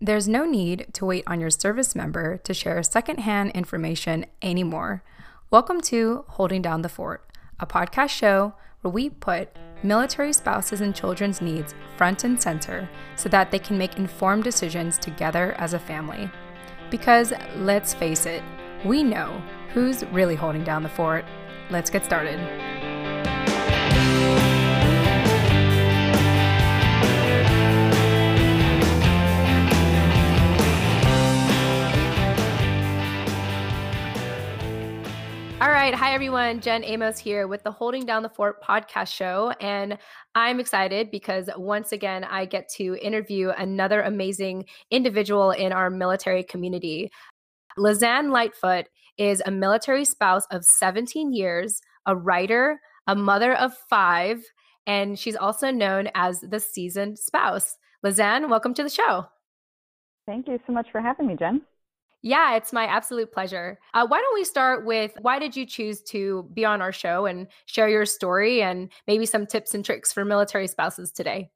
There's no need to wait on your service member to share secondhand information anymore. Welcome to Holding Down the Fort, a podcast show where we put military spouses and children's needs front and center so that they can make informed decisions together as a family. Because let's face it, we know who's really holding down the fort. Let's get started. All right. Hi, everyone. Jen Amos here with the Holding Down the Fort podcast show. And I'm excited because once again, I get to interview another amazing individual in our military community. Lizann Lightfoot is a military spouse of 17 years, a writer, a mother of five, and she's also known as the seasoned spouse. Lizanne, welcome to the show. Thank you so much for having me, Jen. Yeah, it's my absolute pleasure. Uh, why don't we start with why did you choose to be on our show and share your story and maybe some tips and tricks for military spouses today?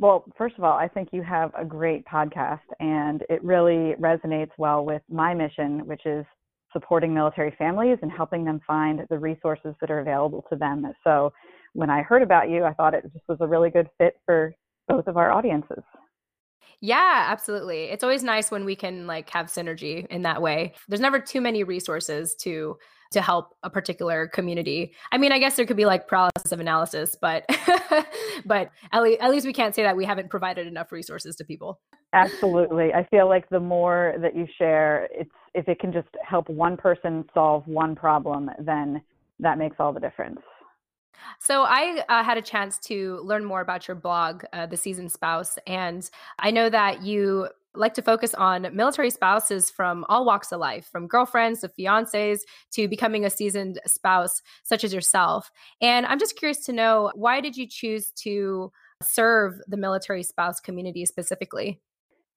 Well, first of all, I think you have a great podcast and it really resonates well with my mission, which is supporting military families and helping them find the resources that are available to them. So when I heard about you, I thought it just was a really good fit for both of our audiences. Yeah, absolutely. It's always nice when we can like have synergy in that way. There's never too many resources to to help a particular community. I mean, I guess there could be like paralysis of analysis, but but at, le- at least we can't say that we haven't provided enough resources to people. Absolutely. I feel like the more that you share, it's if it can just help one person solve one problem, then that makes all the difference. So I uh, had a chance to learn more about your blog, uh, The Seasoned Spouse, and I know that you like to focus on military spouses from all walks of life, from girlfriends to fiancés to becoming a seasoned spouse, such as yourself. And I'm just curious to know why did you choose to serve the military spouse community specifically?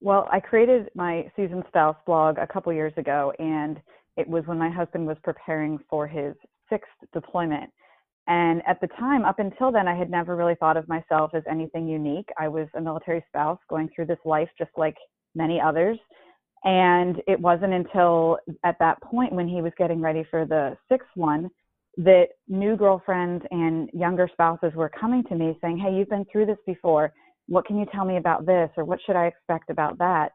Well, I created my seasoned spouse blog a couple years ago, and it was when my husband was preparing for his sixth deployment. And at the time, up until then, I had never really thought of myself as anything unique. I was a military spouse going through this life just like many others. And it wasn't until at that point when he was getting ready for the sixth one that new girlfriends and younger spouses were coming to me saying, Hey, you've been through this before. What can you tell me about this? Or what should I expect about that?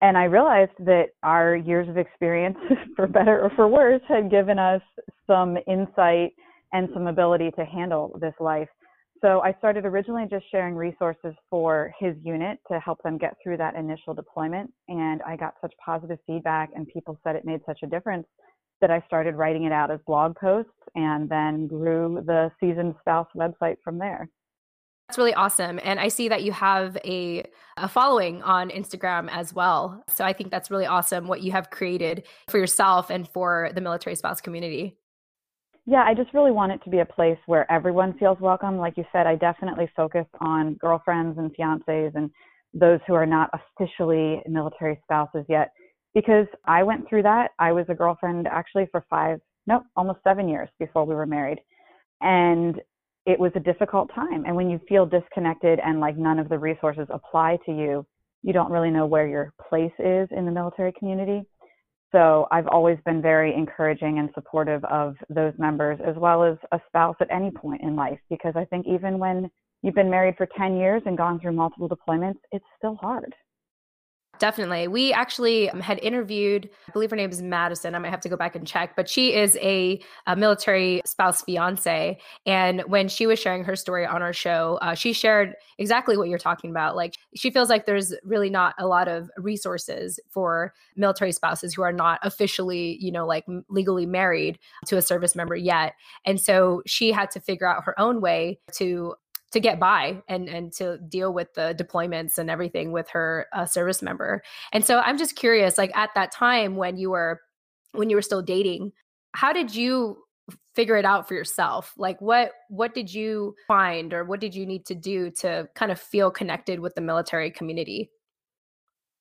And I realized that our years of experience, for better or for worse, had given us some insight and some ability to handle this life. So I started originally just sharing resources for his unit to help them get through that initial deployment. And I got such positive feedback, and people said it made such a difference that I started writing it out as blog posts and then grew the Seasoned Spouse website from there. That's really awesome. And I see that you have a, a following on Instagram as well. So I think that's really awesome what you have created for yourself and for the military spouse community. Yeah, I just really want it to be a place where everyone feels welcome. Like you said, I definitely focus on girlfriends and fiancés and those who are not officially military spouses yet because I went through that. I was a girlfriend actually for five, no, almost seven years before we were married. And it was a difficult time. And when you feel disconnected and like none of the resources apply to you, you don't really know where your place is in the military community. So I've always been very encouraging and supportive of those members as well as a spouse at any point in life because I think even when you've been married for 10 years and gone through multiple deployments, it's still hard. Definitely. We actually um, had interviewed, I believe her name is Madison. I might have to go back and check, but she is a, a military spouse fiance. And when she was sharing her story on our show, uh, she shared exactly what you're talking about. Like she feels like there's really not a lot of resources for military spouses who are not officially, you know, like legally married to a service member yet. And so she had to figure out her own way to to get by and and to deal with the deployments and everything with her uh, service member. And so I'm just curious, like at that time when you were when you were still dating, how did you figure it out for yourself? Like what what did you find or what did you need to do to kind of feel connected with the military community?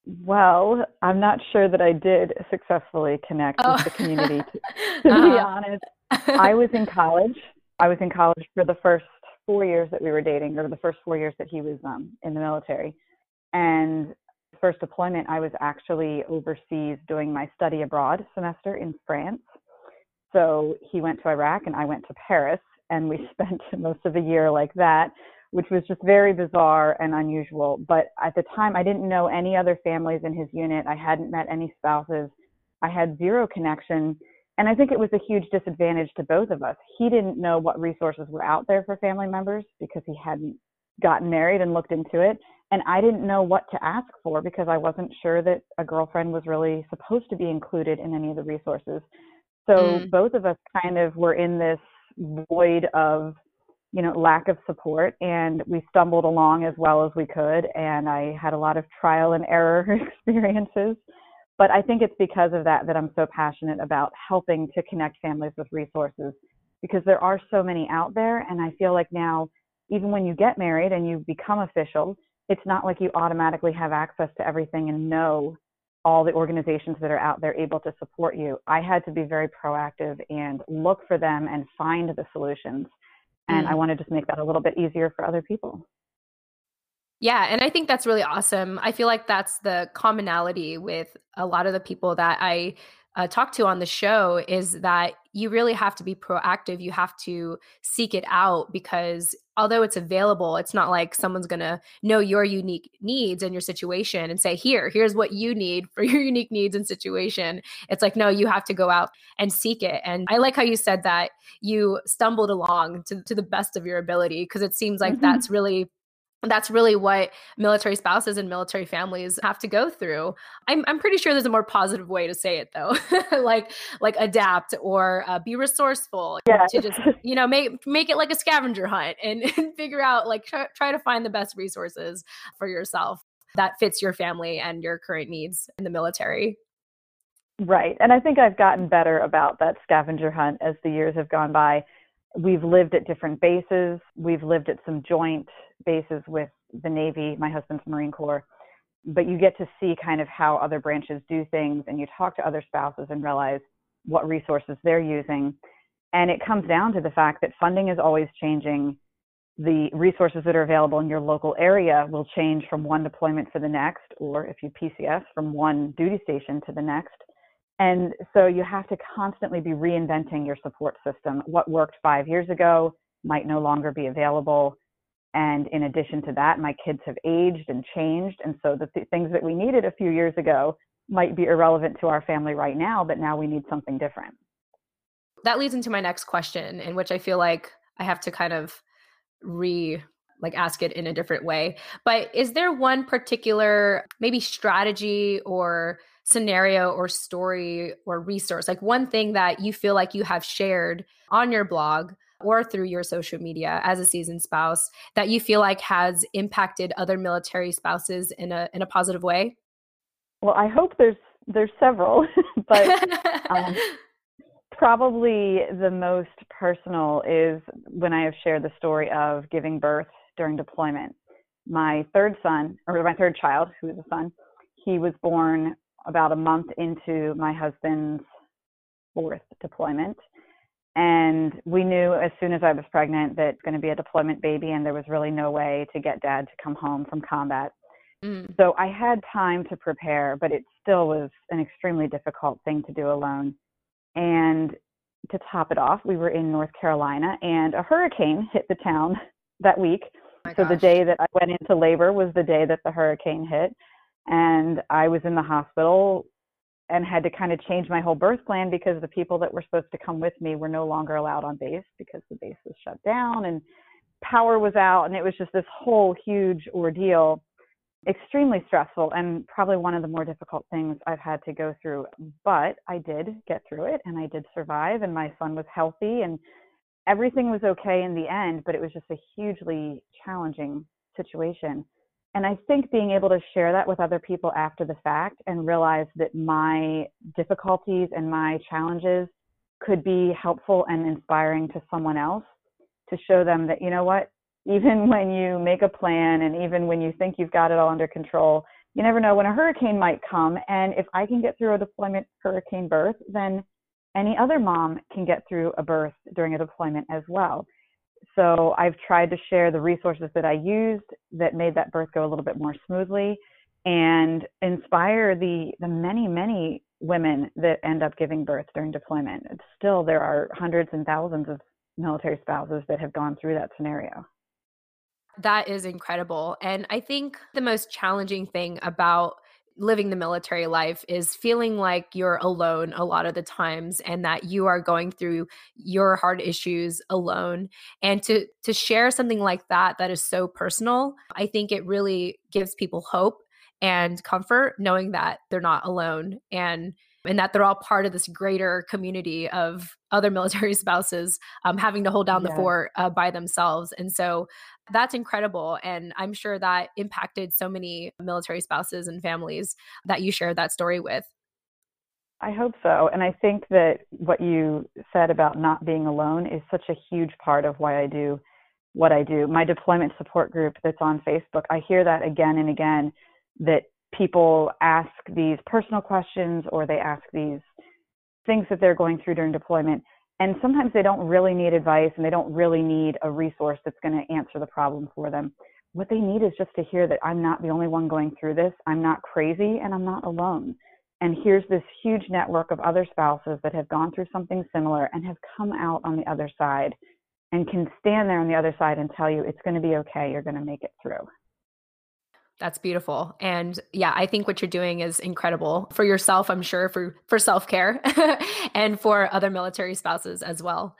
Well, I'm not sure that I did successfully connect oh. with the community. To, to uh-huh. be honest, I was in college. I was in college for the first four years that we were dating, or the first four years that he was um, in the military. And first deployment, I was actually overseas doing my study abroad semester in France. So he went to Iraq and I went to Paris, and we spent most of the year like that, which was just very bizarre and unusual. But at the time, I didn't know any other families in his unit. I hadn't met any spouses. I had zero connection. And I think it was a huge disadvantage to both of us. He didn't know what resources were out there for family members because he hadn't gotten married and looked into it. And I didn't know what to ask for because I wasn't sure that a girlfriend was really supposed to be included in any of the resources. So mm. both of us kind of were in this void of, you know, lack of support and we stumbled along as well as we could. And I had a lot of trial and error experiences. But I think it's because of that that I'm so passionate about helping to connect families with resources because there are so many out there. And I feel like now, even when you get married and you become official, it's not like you automatically have access to everything and know all the organizations that are out there able to support you. I had to be very proactive and look for them and find the solutions. And mm. I want to just make that a little bit easier for other people. Yeah, and I think that's really awesome. I feel like that's the commonality with a lot of the people that I uh, talk to on the show is that you really have to be proactive. You have to seek it out because although it's available, it's not like someone's going to know your unique needs and your situation and say, here, here's what you need for your unique needs and situation. It's like, no, you have to go out and seek it. And I like how you said that you stumbled along to, to the best of your ability because it seems like mm-hmm. that's really that's really what military spouses and military families have to go through. I'm, I'm pretty sure there's a more positive way to say it though, like like adapt or uh, be resourceful yeah. to just you know make make it like a scavenger hunt and, and figure out like try, try to find the best resources for yourself that fits your family and your current needs in the military. Right, and I think I've gotten better about that scavenger hunt as the years have gone by we've lived at different bases. We've lived at some joint bases with the Navy, my husband's Marine Corps. But you get to see kind of how other branches do things and you talk to other spouses and realize what resources they're using. And it comes down to the fact that funding is always changing. The resources that are available in your local area will change from one deployment to the next, or if you PCS, from one duty station to the next. And so you have to constantly be reinventing your support system. What worked five years ago might no longer be available. And in addition to that, my kids have aged and changed. And so the th- things that we needed a few years ago might be irrelevant to our family right now, but now we need something different. That leads into my next question, in which I feel like I have to kind of re like ask it in a different way. But is there one particular maybe strategy or scenario or story or resource, like one thing that you feel like you have shared on your blog or through your social media as a seasoned spouse that you feel like has impacted other military spouses in a in a positive way? Well, I hope there's there's several, but um, probably the most personal is when I have shared the story of giving birth during deployment. My third son, or my third child, who is a son, he was born about a month into my husband's fourth deployment. And we knew as soon as I was pregnant that it's going to be a deployment baby, and there was really no way to get dad to come home from combat. Mm. So I had time to prepare, but it still was an extremely difficult thing to do alone. And to top it off, we were in North Carolina, and a hurricane hit the town that week. Oh so gosh. the day that I went into labor was the day that the hurricane hit and I was in the hospital and had to kind of change my whole birth plan because the people that were supposed to come with me were no longer allowed on base because the base was shut down and power was out. And it was just this whole huge ordeal extremely stressful and probably one of the more difficult things I've had to go through. But I did get through it and I did survive and my son was healthy and everything was okay in the end but it was just a hugely challenging situation and I think being able to share that with other people after the fact and realize that my difficulties and my challenges could be helpful and inspiring to someone else to show them that, you know what, even when you make a plan and even when you think you've got it all under control, you never know when a hurricane might come. And if I can get through a deployment hurricane birth, then any other mom can get through a birth during a deployment as well. So I've tried to share the resources that I used that made that birth go a little bit more smoothly. and inspire the the many many women that end up giving birth during deployment. It's still there are hundreds and thousands of military spouses that have gone through that scenario. That is incredible. And I think the most challenging thing about living the military life is feeling like you're alone a lot of the times and that you are going through your hard issues alone and to to share something like that that is so personal i think it really gives people hope and comfort knowing that they're not alone and and that they're all part of this greater community of other military spouses um, having to hold down yeah. the fort uh, by themselves. And so that's incredible. And I'm sure that impacted so many military spouses and families that you shared that story with. I hope so. And I think that what you said about not being alone is such a huge part of why I do what I do. My deployment support group that's on Facebook, I hear that again and again that people ask these personal questions or they ask these things that they're going through during deployment. And sometimes they don't really need advice and they don't really need a resource that's going to answer the problem for them. What they need is just to hear that I'm not the only one going through this. I'm not crazy and I'm not alone. And here's this huge network of other spouses that have gone through something similar and have come out on the other side and can stand there on the other side and tell you it's going to be okay. You're going to make it through. That's beautiful. And yeah, I think what you're doing is incredible for yourself, I'm sure, for for self-care and for other military spouses as well.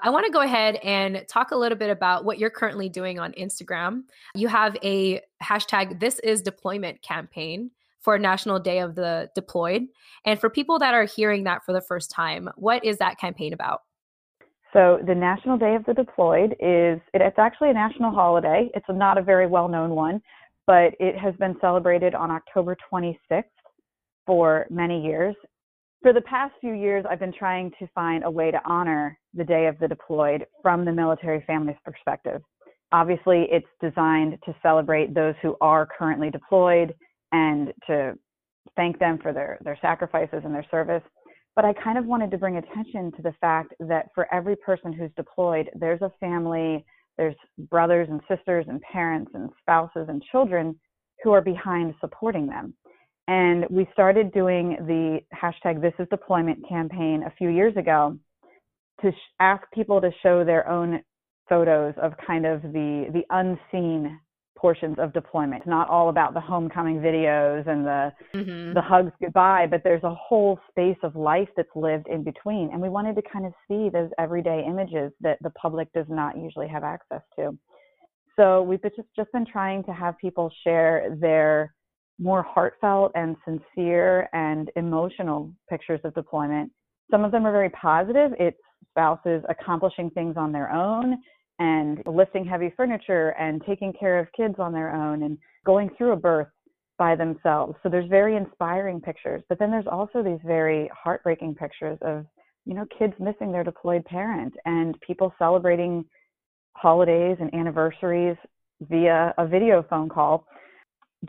I want to go ahead and talk a little bit about what you're currently doing on Instagram. You have a hashtag this is deployment campaign for National Day of the Deployed. And for people that are hearing that for the first time, what is that campaign about? So the National Day of the Deployed is it's actually a national holiday. It's not a very well-known one, but it has been celebrated on October 26th for many years. For the past few years, I've been trying to find a way to honor the Day of the Deployed from the military family's perspective. Obviously, it's designed to celebrate those who are currently deployed and to thank them for their, their sacrifices and their service. But I kind of wanted to bring attention to the fact that for every person who's deployed, there's a family there's brothers and sisters and parents and spouses and children who are behind supporting them. And we started doing the hashtag This is Deployment campaign a few years ago to sh- ask people to show their own photos of kind of the the unseen portions of deployment. It's not all about the homecoming videos and the mm-hmm. the hugs goodbye, but there's a whole space of life that's lived in between. And we wanted to kind of see those everyday images that the public does not usually have access to. So we've just just been trying to have people share their more heartfelt and sincere and emotional pictures of deployment. Some of them are very positive. It's spouses accomplishing things on their own and lifting heavy furniture and taking care of kids on their own and going through a birth by themselves. So there's very inspiring pictures, but then there's also these very heartbreaking pictures of, you know, kids missing their deployed parent and people celebrating holidays and anniversaries via a video phone call.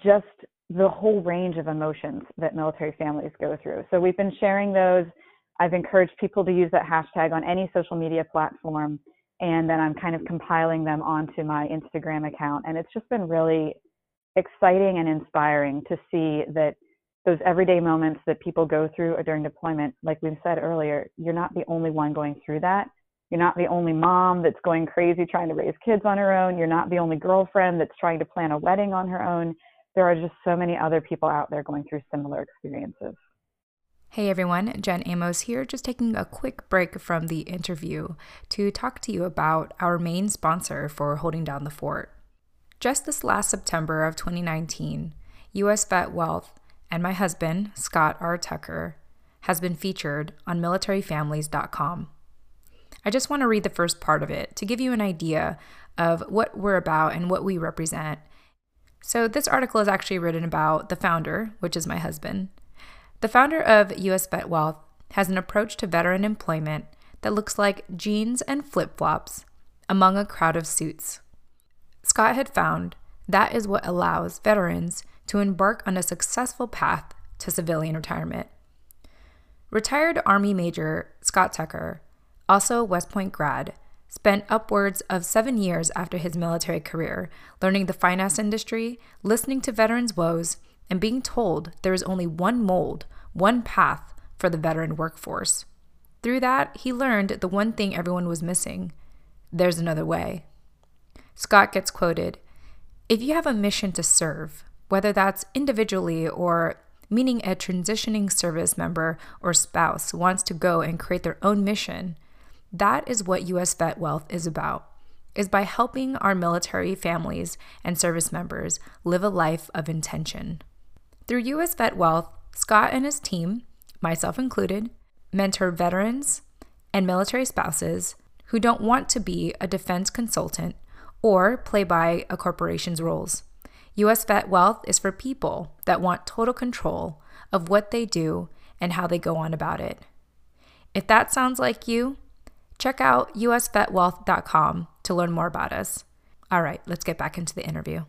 Just the whole range of emotions that military families go through. So we've been sharing those. I've encouraged people to use that hashtag on any social media platform and then I'm kind of compiling them onto my Instagram account. And it's just been really exciting and inspiring to see that those everyday moments that people go through during deployment, like we said earlier, you're not the only one going through that. You're not the only mom that's going crazy trying to raise kids on her own. You're not the only girlfriend that's trying to plan a wedding on her own. There are just so many other people out there going through similar experiences. Hey everyone, Jen Amos here, just taking a quick break from the interview to talk to you about our main sponsor for Holding Down the Fort. Just this last September of 2019, US Vet Wealth and my husband, Scott R. Tucker, has been featured on militaryfamilies.com. I just want to read the first part of it to give you an idea of what we're about and what we represent. So, this article is actually written about the founder, which is my husband, the founder of US Vet Wealth has an approach to veteran employment that looks like jeans and flip flops among a crowd of suits. Scott had found that is what allows veterans to embark on a successful path to civilian retirement. Retired Army Major Scott Tucker, also West Point grad, spent upwards of seven years after his military career learning the finance industry, listening to veterans' woes, and being told there is only one mold, one path for the veteran workforce. Through that, he learned the one thing everyone was missing there's another way. Scott gets quoted If you have a mission to serve, whether that's individually or meaning a transitioning service member or spouse wants to go and create their own mission, that is what US Vet Wealth is about. Is by helping our military families and service members live a life of intention. Through US Vet Wealth, Scott and his team, myself included, mentor veterans and military spouses who don't want to be a defense consultant or play by a corporation's rules. US Vet Wealth is for people that want total control of what they do and how they go on about it. If that sounds like you, check out usvetwealth.com to learn more about us. All right, let's get back into the interview.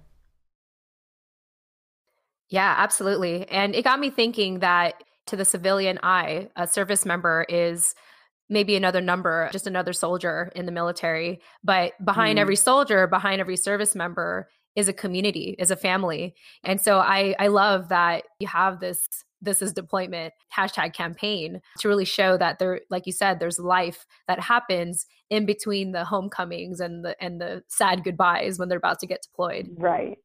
Yeah, absolutely. And it got me thinking that to the civilian eye, a service member is maybe another number, just another soldier in the military. But behind mm. every soldier, behind every service member is a community, is a family. And so I I love that you have this this is deployment hashtag campaign to really show that there like you said there's life that happens in between the homecomings and the and the sad goodbyes when they're about to get deployed right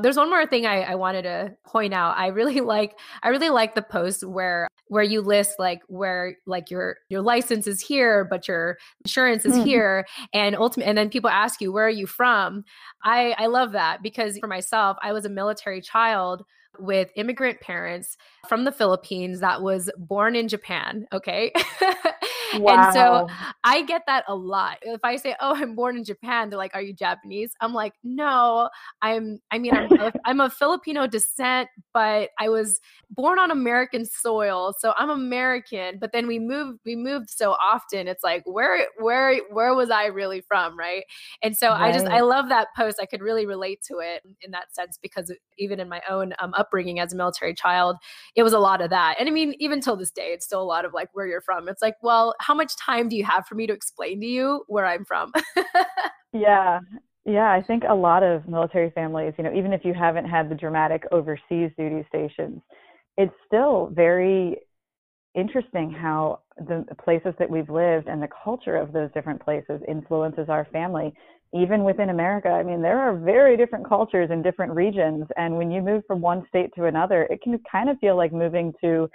there's one more thing I, I, wanted to point out. I really like I really like the post where where you list like where like your your license is here, but your insurance is mm-hmm. here, and ultimate and then people ask you where are you from. I I love that because for myself, I was a military child with immigrant parents from the Philippines that was born in Japan. Okay. Wow. And so I get that a lot. If I say, "Oh, I'm born in Japan," they're like, "Are you Japanese?" I'm like, "No, I'm. I mean, I'm a, I'm a Filipino descent, but I was born on American soil, so I'm American. But then we moved. We moved so often. It's like, where, where, where was I really from, right? And so right. I just, I love that post. I could really relate to it in that sense because even in my own um, upbringing as a military child, it was a lot of that. And I mean, even till this day, it's still a lot of like where you're from. It's like, well, how much time do you have for me to explain to you where I'm from? yeah. Yeah, I think a lot of military families, you know, even if you haven't had the dramatic overseas duty stations, it's still very interesting how the places that we've lived and the culture of those different places influences our family even within america i mean there are very different cultures in different regions and when you move from one state to another it can kind of feel like moving to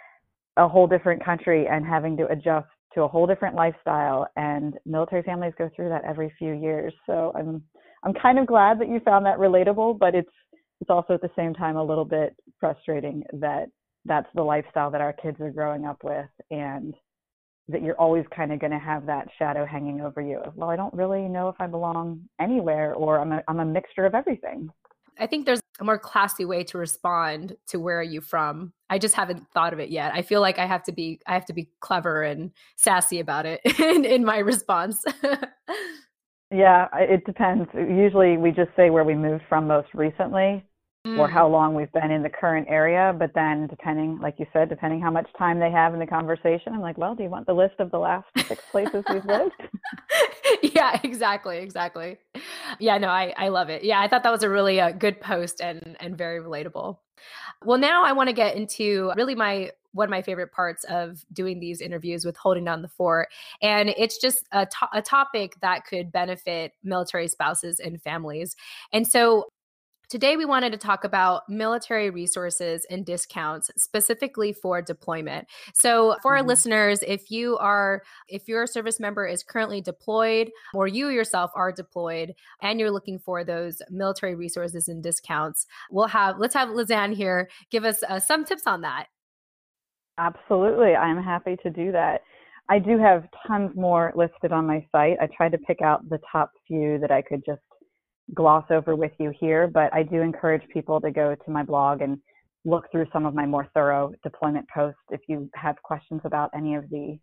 a whole different country and having to adjust to a whole different lifestyle and military families go through that every few years. So i'm i'm kind of glad that you found that relatable but it's it's also at the same time a little bit frustrating that that's the lifestyle that our kids are growing up with and that you're always kind of going to have that shadow hanging over you of well i don't really know if i belong anywhere or i'm a, I'm a mixture of everything i think there's a more classy way to respond to where are you from i just haven't thought of it yet i feel like i have to be i have to be clever and sassy about it in, in my response yeah it depends usually we just say where we moved from most recently mm. or how long we've been in the current area. But then, depending, like you said, depending how much time they have in the conversation, I'm like, well, do you want the list of the last six places we've lived? yeah, exactly, exactly. Yeah, no, I I love it. Yeah, I thought that was a really uh, good post and and very relatable. Well, now I want to get into really my one of my favorite parts of doing these interviews with holding down the fort and it's just a, to- a topic that could benefit military spouses and families and so Today, we wanted to talk about military resources and discounts specifically for deployment. So, for mm-hmm. our listeners, if you are, if your service member is currently deployed or you yourself are deployed and you're looking for those military resources and discounts, we'll have, let's have Lizann here give us uh, some tips on that. Absolutely. I'm happy to do that. I do have tons more listed on my site. I tried to pick out the top few that I could just gloss over with you here, but I do encourage people to go to my blog and look through some of my more thorough deployment posts if you have questions about any of the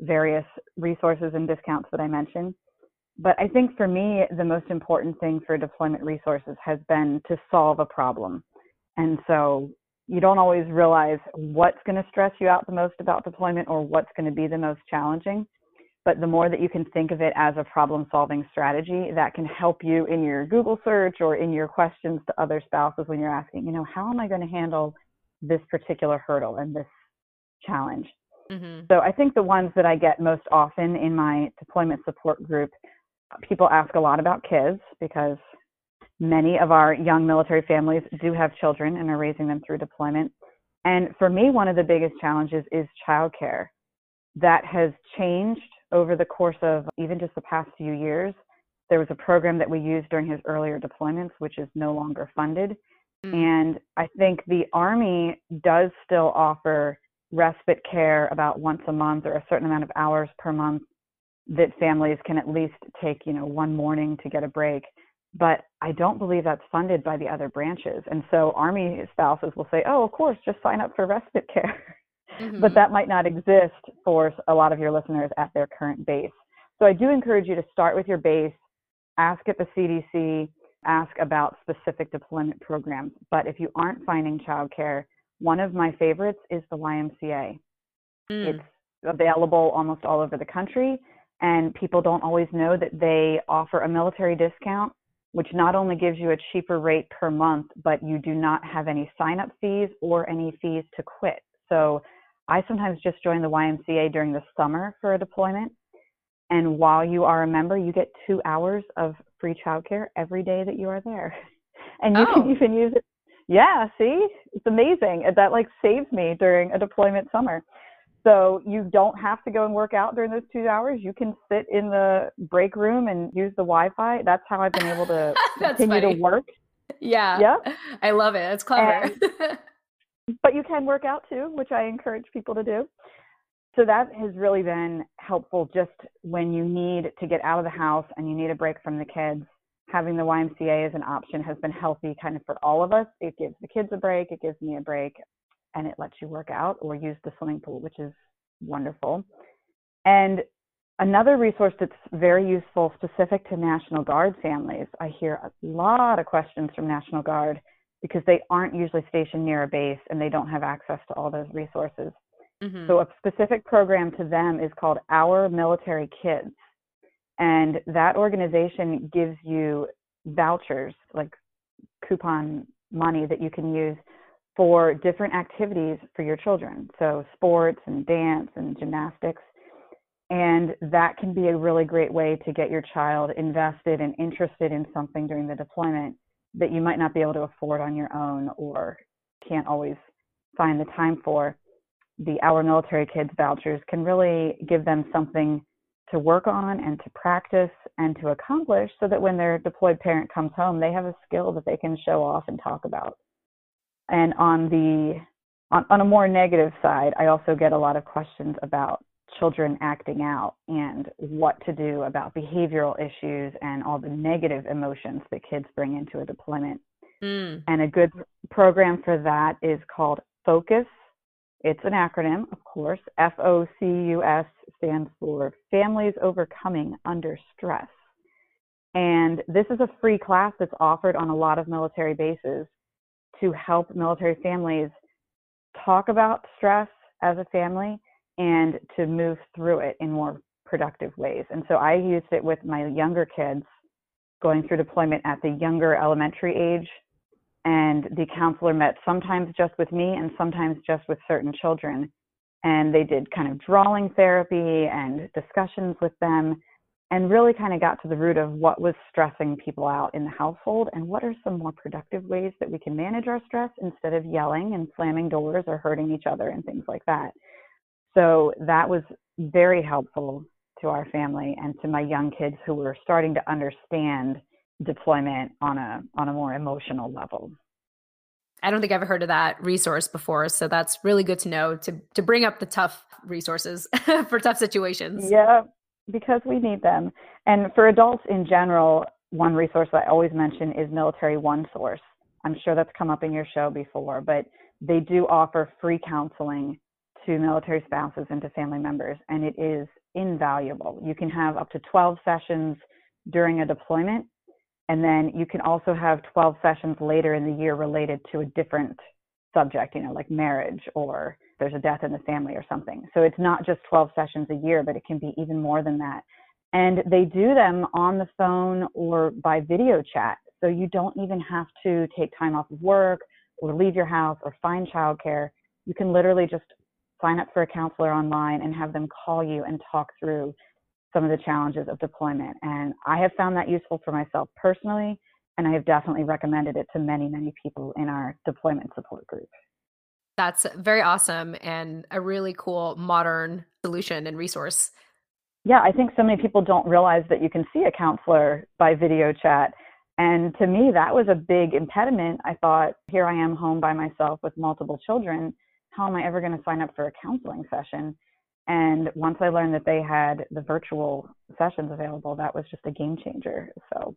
various resources and discounts that I mentioned. But I think for me, the most important thing for deployment resources has been to solve a problem. And so you don't always realize what's going to stress you out the most about deployment or what's going to be the most challenging. But the more that you can think of it as a problem solving strategy that can help you in your Google search or in your questions to other spouses when you're asking, you know, how am I going to handle this particular hurdle and this challenge? Mm-hmm. So I think the ones that I get most often in my deployment support group, people ask a lot about kids because many of our young military families do have children and are raising them through deployment. And for me, one of the biggest challenges is childcare. That has changed over the course of even just the past few years. There was a program that we used during his earlier deployments, which is no longer funded. Mm. And I think the Army does still offer respite care about once a month or a certain amount of hours per month that families can at least take, you know, one morning to get a break. But I don't believe that's funded by the other branches. And so Army spouses will say, oh, of course, just sign up for respite care. Mm-hmm. But that might not exist for a lot of your listeners at their current base. So I do encourage you to start with your base, ask at the CDC, ask about specific deployment programs. But if you aren't finding childcare, one of my favorites is the YMCA. Mm. It's available almost all over the country, and people don't always know that they offer a military discount, which not only gives you a cheaper rate per month, but you do not have any sign up fees or any fees to quit. So I sometimes just join the YMCA during the summer for a deployment. And while you are a member, you get two hours of free childcare every day that you are there. And you oh. can even use it yeah, see, it's amazing. That like saves me during a deployment summer. So you don't have to go and work out during those two hours. You can sit in the break room and use the Wi-Fi. That's how I've been able to continue funny. to work. Yeah. Yeah. I love it. It's clever. And, but you can work out too, which I encourage people to do. So that has really been helpful just when you need to get out of the house and you need a break from the kids having the YMCA as an option has been healthy kind of for all of us. It gives the kids a break, it gives me a break, and it lets you work out or use the swimming pool, which is wonderful. And another resource that's very useful specific to National Guard families, I hear a lot of questions from National Guard because they aren't usually stationed near a base and they don't have access to all those resources. Mm-hmm. So a specific program to them is called Our Military Kids. And that organization gives you vouchers, like coupon money that you can use for different activities for your children. So, sports and dance and gymnastics. And that can be a really great way to get your child invested and interested in something during the deployment that you might not be able to afford on your own or can't always find the time for. The Our Military Kids vouchers can really give them something to work on and to practice and to accomplish so that when their deployed parent comes home, they have a skill that they can show off and talk about. And on the on, on a more negative side, I also get a lot of questions about children acting out and what to do about behavioral issues and all the negative emotions that kids bring into a deployment. Mm. And a good program for that is called Focus it's an acronym, of course. FOCUS stands for Families Overcoming Under Stress. And this is a free class that's offered on a lot of military bases to help military families talk about stress as a family and to move through it in more productive ways. And so I used it with my younger kids going through deployment at the younger elementary age and the counselor met sometimes just with me and sometimes just with certain children and they did kind of drawing therapy and discussions with them and really kind of got to the root of what was stressing people out in the household and what are some more productive ways that we can manage our stress instead of yelling and slamming doors or hurting each other and things like that. So that was very helpful to our family and to my young kids who were starting to understand deployment on a on a more emotional level. I don't think I've ever heard of that resource before, so that's really good to know to to bring up the tough resources for tough situations. Yeah, because we need them. And for adults in general, one resource that I always mention is Military One Source. I'm sure that's come up in your show before, but they do offer free counseling to military spouses and to family members, and it is invaluable. You can have up to 12 sessions during a deployment and then you can also have 12 sessions later in the year related to a different subject, you know, like marriage or there's a death in the family or something. So it's not just 12 sessions a year, but it can be even more than that. And they do them on the phone or by video chat. So you don't even have to take time off of work or leave your house or find childcare. You can literally just sign up for a counselor online and have them call you and talk through some of the challenges of deployment. And I have found that useful for myself personally, and I have definitely recommended it to many, many people in our deployment support group. That's very awesome and a really cool modern solution and resource. Yeah, I think so many people don't realize that you can see a counselor by video chat. And to me, that was a big impediment. I thought, here I am home by myself with multiple children. How am I ever going to sign up for a counseling session? And once I learned that they had the virtual sessions available, that was just a game changer. So,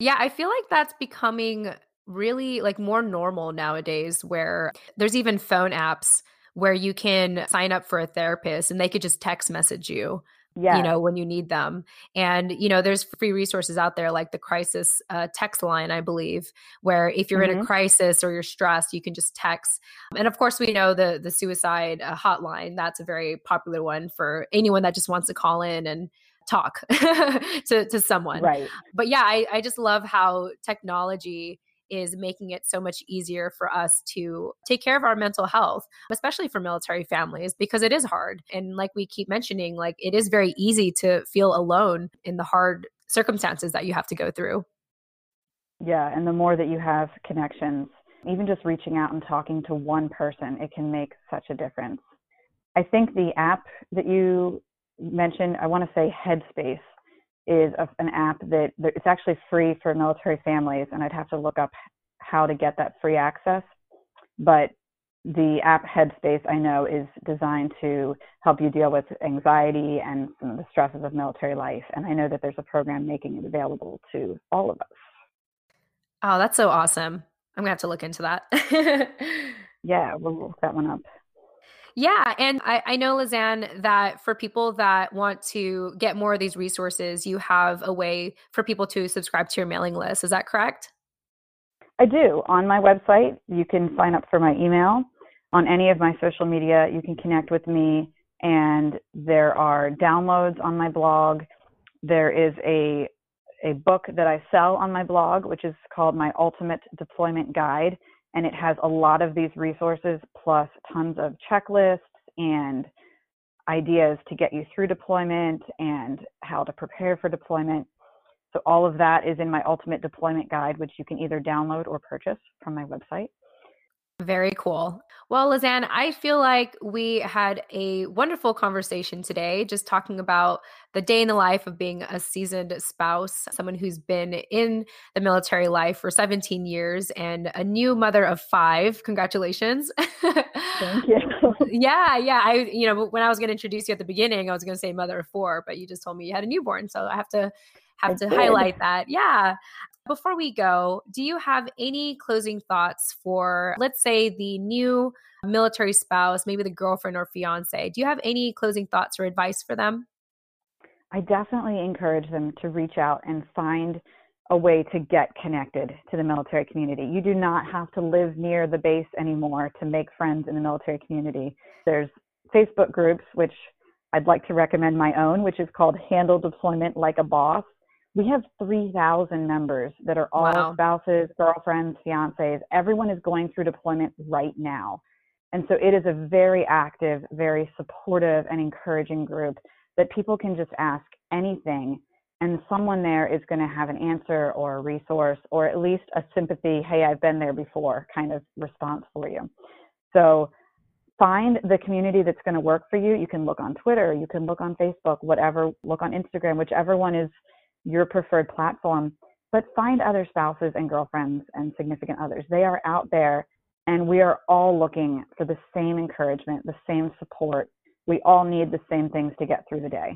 yeah, I feel like that's becoming really like more normal nowadays where there's even phone apps where you can sign up for a therapist and they could just text message you yeah. you know when you need them and you know there's free resources out there like the crisis uh, text line i believe where if you're mm-hmm. in a mm-hmm. crisis or you're stressed you can just text and of course we know the the suicide uh, hotline that's a very popular one for anyone that just wants to call in and talk to to someone right but yeah I, I just love how technology is making it so much easier for us to take care of our mental health, especially for military families, because it is hard. And like we keep mentioning, like it is very easy to feel alone in the hard circumstances that you have to go through. Yeah. And the more that you have connections, even just reaching out and talking to one person, it can make such a difference. I think the app that you mentioned, I want to say Headspace is a, an app that, that it's actually free for military families, and I'd have to look up how to get that free access. But the app Headspace, I know, is designed to help you deal with anxiety and some of the stresses of military life. And I know that there's a program making it available to all of us. Oh, that's so awesome. I'm going to have to look into that. yeah, we'll look that one up. Yeah. And I, I know, Lizann, that for people that want to get more of these resources, you have a way for people to subscribe to your mailing list. Is that correct? I do. On my website, you can sign up for my email. On any of my social media, you can connect with me. And there are downloads on my blog. There is a, a book that I sell on my blog, which is called My Ultimate Deployment Guide and it has a lot of these resources plus tons of checklists and ideas to get you through deployment and how to prepare for deployment. So all of that is in my ultimate deployment guide, which you can either download or purchase from my website. Very cool. Well, Lizann, I feel like we had a wonderful conversation today, just talking about the day in the life of being a seasoned spouse, someone who's been in the military life for 17 years and a new mother of five. Congratulations. Thank you. yeah, yeah. I, you know, when I was going to introduce you at the beginning, I was going to say mother of four, but you just told me you had a newborn. So I have to have I to did. highlight that. Yeah. Before we go, do you have any closing thoughts for, let's say, the new military spouse, maybe the girlfriend or fiance? Do you have any closing thoughts or advice for them? I definitely encourage them to reach out and find a way to get connected to the military community. You do not have to live near the base anymore to make friends in the military community. There's Facebook groups, which I'd like to recommend my own, which is called Handle Deployment Like a Boss we have 3,000 members that are all wow. spouses, girlfriends, fiancés. Everyone is going through deployment right now. And so it is a very active, very supportive, and encouraging group that people can just ask anything. And someone there is going to have an answer or a resource or at least a sympathy, hey, I've been there before kind of response for you. So find the community that's going to work for you. You can look on Twitter, you can look on Facebook, whatever, look on Instagram, whichever one is your preferred platform, but find other spouses and girlfriends and significant others. They are out there, and we are all looking for the same encouragement, the same support. We all need the same things to get through the day.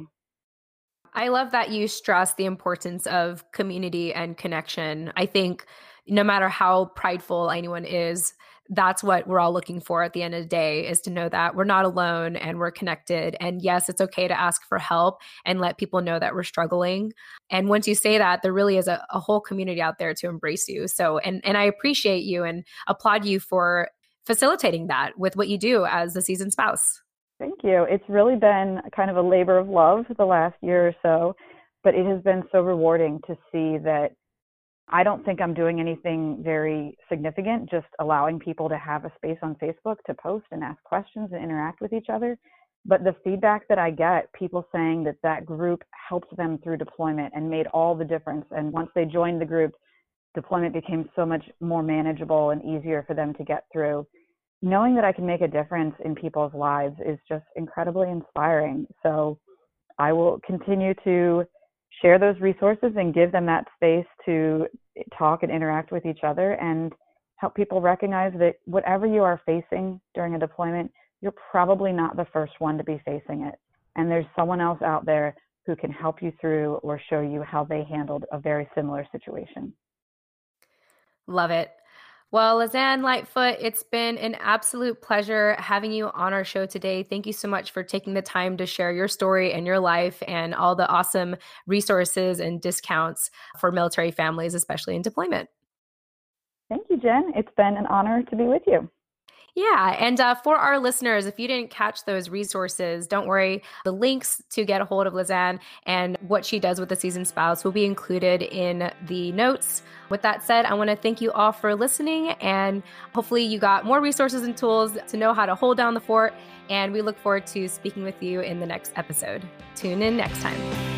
I love that you stress the importance of community and connection. I think no matter how prideful anyone is, that's what we're all looking for at the end of the day is to know that we're not alone and we're connected. And yes, it's okay to ask for help and let people know that we're struggling. And once you say that, there really is a, a whole community out there to embrace you. So, and, and I appreciate you and applaud you for facilitating that with what you do as a seasoned spouse. Thank you. It's really been kind of a labor of love the last year or so, but it has been so rewarding to see that I don't think I'm doing anything very significant, just allowing people to have a space on Facebook to post and ask questions and interact with each other. But the feedback that I get, people saying that that group helped them through deployment and made all the difference. And once they joined the group, deployment became so much more manageable and easier for them to get through. Knowing that I can make a difference in people's lives is just incredibly inspiring. So I will continue to share those resources and give them that space to talk and interact with each other and help people recognize that whatever you are facing during a deployment, you're probably not the first one to be facing it. And there's someone else out there who can help you through or show you how they handled a very similar situation. Love it. Well, Lizann Lightfoot, it's been an absolute pleasure having you on our show today. Thank you so much for taking the time to share your story and your life and all the awesome resources and discounts for military families, especially in deployment. Thank you, Jen. It's been an honor to be with you. Yeah. And uh, for our listeners, if you didn't catch those resources, don't worry. The links to get a hold of Lizann and what she does with the seasoned spouse will be included in the notes. With that said, I want to thank you all for listening. And hopefully, you got more resources and tools to know how to hold down the fort. And we look forward to speaking with you in the next episode. Tune in next time.